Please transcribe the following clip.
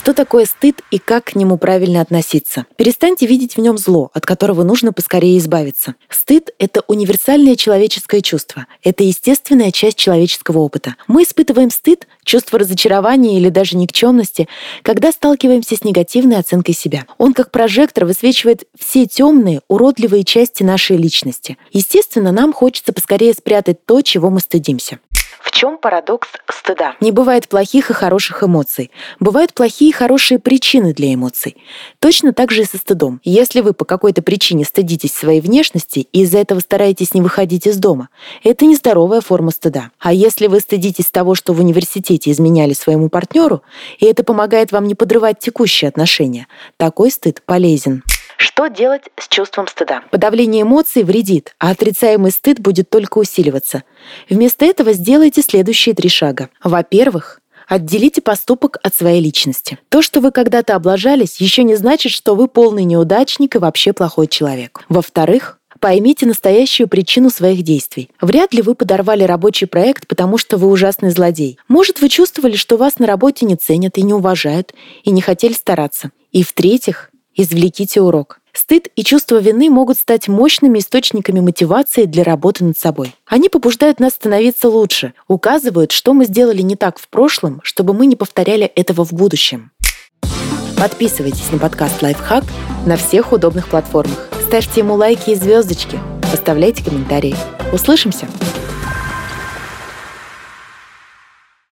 Что такое стыд и как к нему правильно относиться? Перестаньте видеть в нем зло, от которого нужно поскорее избавиться. Стыд — это универсальное человеческое чувство. Это естественная часть человеческого опыта. Мы испытываем стыд, чувство разочарования или даже никчемности, когда сталкиваемся с негативной оценкой себя. Он как прожектор высвечивает все темные, уродливые части нашей личности. Естественно, нам хочется поскорее спрятать то, чего мы стыдимся. Чем парадокс стыда? Не бывает плохих и хороших эмоций. Бывают плохие и хорошие причины для эмоций. Точно так же и со стыдом. Если вы по какой-то причине стыдитесь своей внешности и из-за этого стараетесь не выходить из дома, это нездоровая форма стыда. А если вы стыдитесь того, что в университете изменяли своему партнеру, и это помогает вам не подрывать текущие отношения, такой стыд полезен. Что делать с чувством стыда? Подавление эмоций вредит, а отрицаемый стыд будет только усиливаться. Вместо этого сделайте следующие три шага. Во-первых, Отделите поступок от своей личности. То, что вы когда-то облажались, еще не значит, что вы полный неудачник и вообще плохой человек. Во-вторых, Поймите настоящую причину своих действий. Вряд ли вы подорвали рабочий проект, потому что вы ужасный злодей. Может, вы чувствовали, что вас на работе не ценят и не уважают, и не хотели стараться. И в-третьих, извлеките урок. Стыд и чувство вины могут стать мощными источниками мотивации для работы над собой. Они побуждают нас становиться лучше, указывают, что мы сделали не так в прошлом, чтобы мы не повторяли этого в будущем. Подписывайтесь на подкаст «Лайфхак» на всех удобных платформах. Ставьте ему лайки и звездочки. Оставляйте комментарии. Услышимся!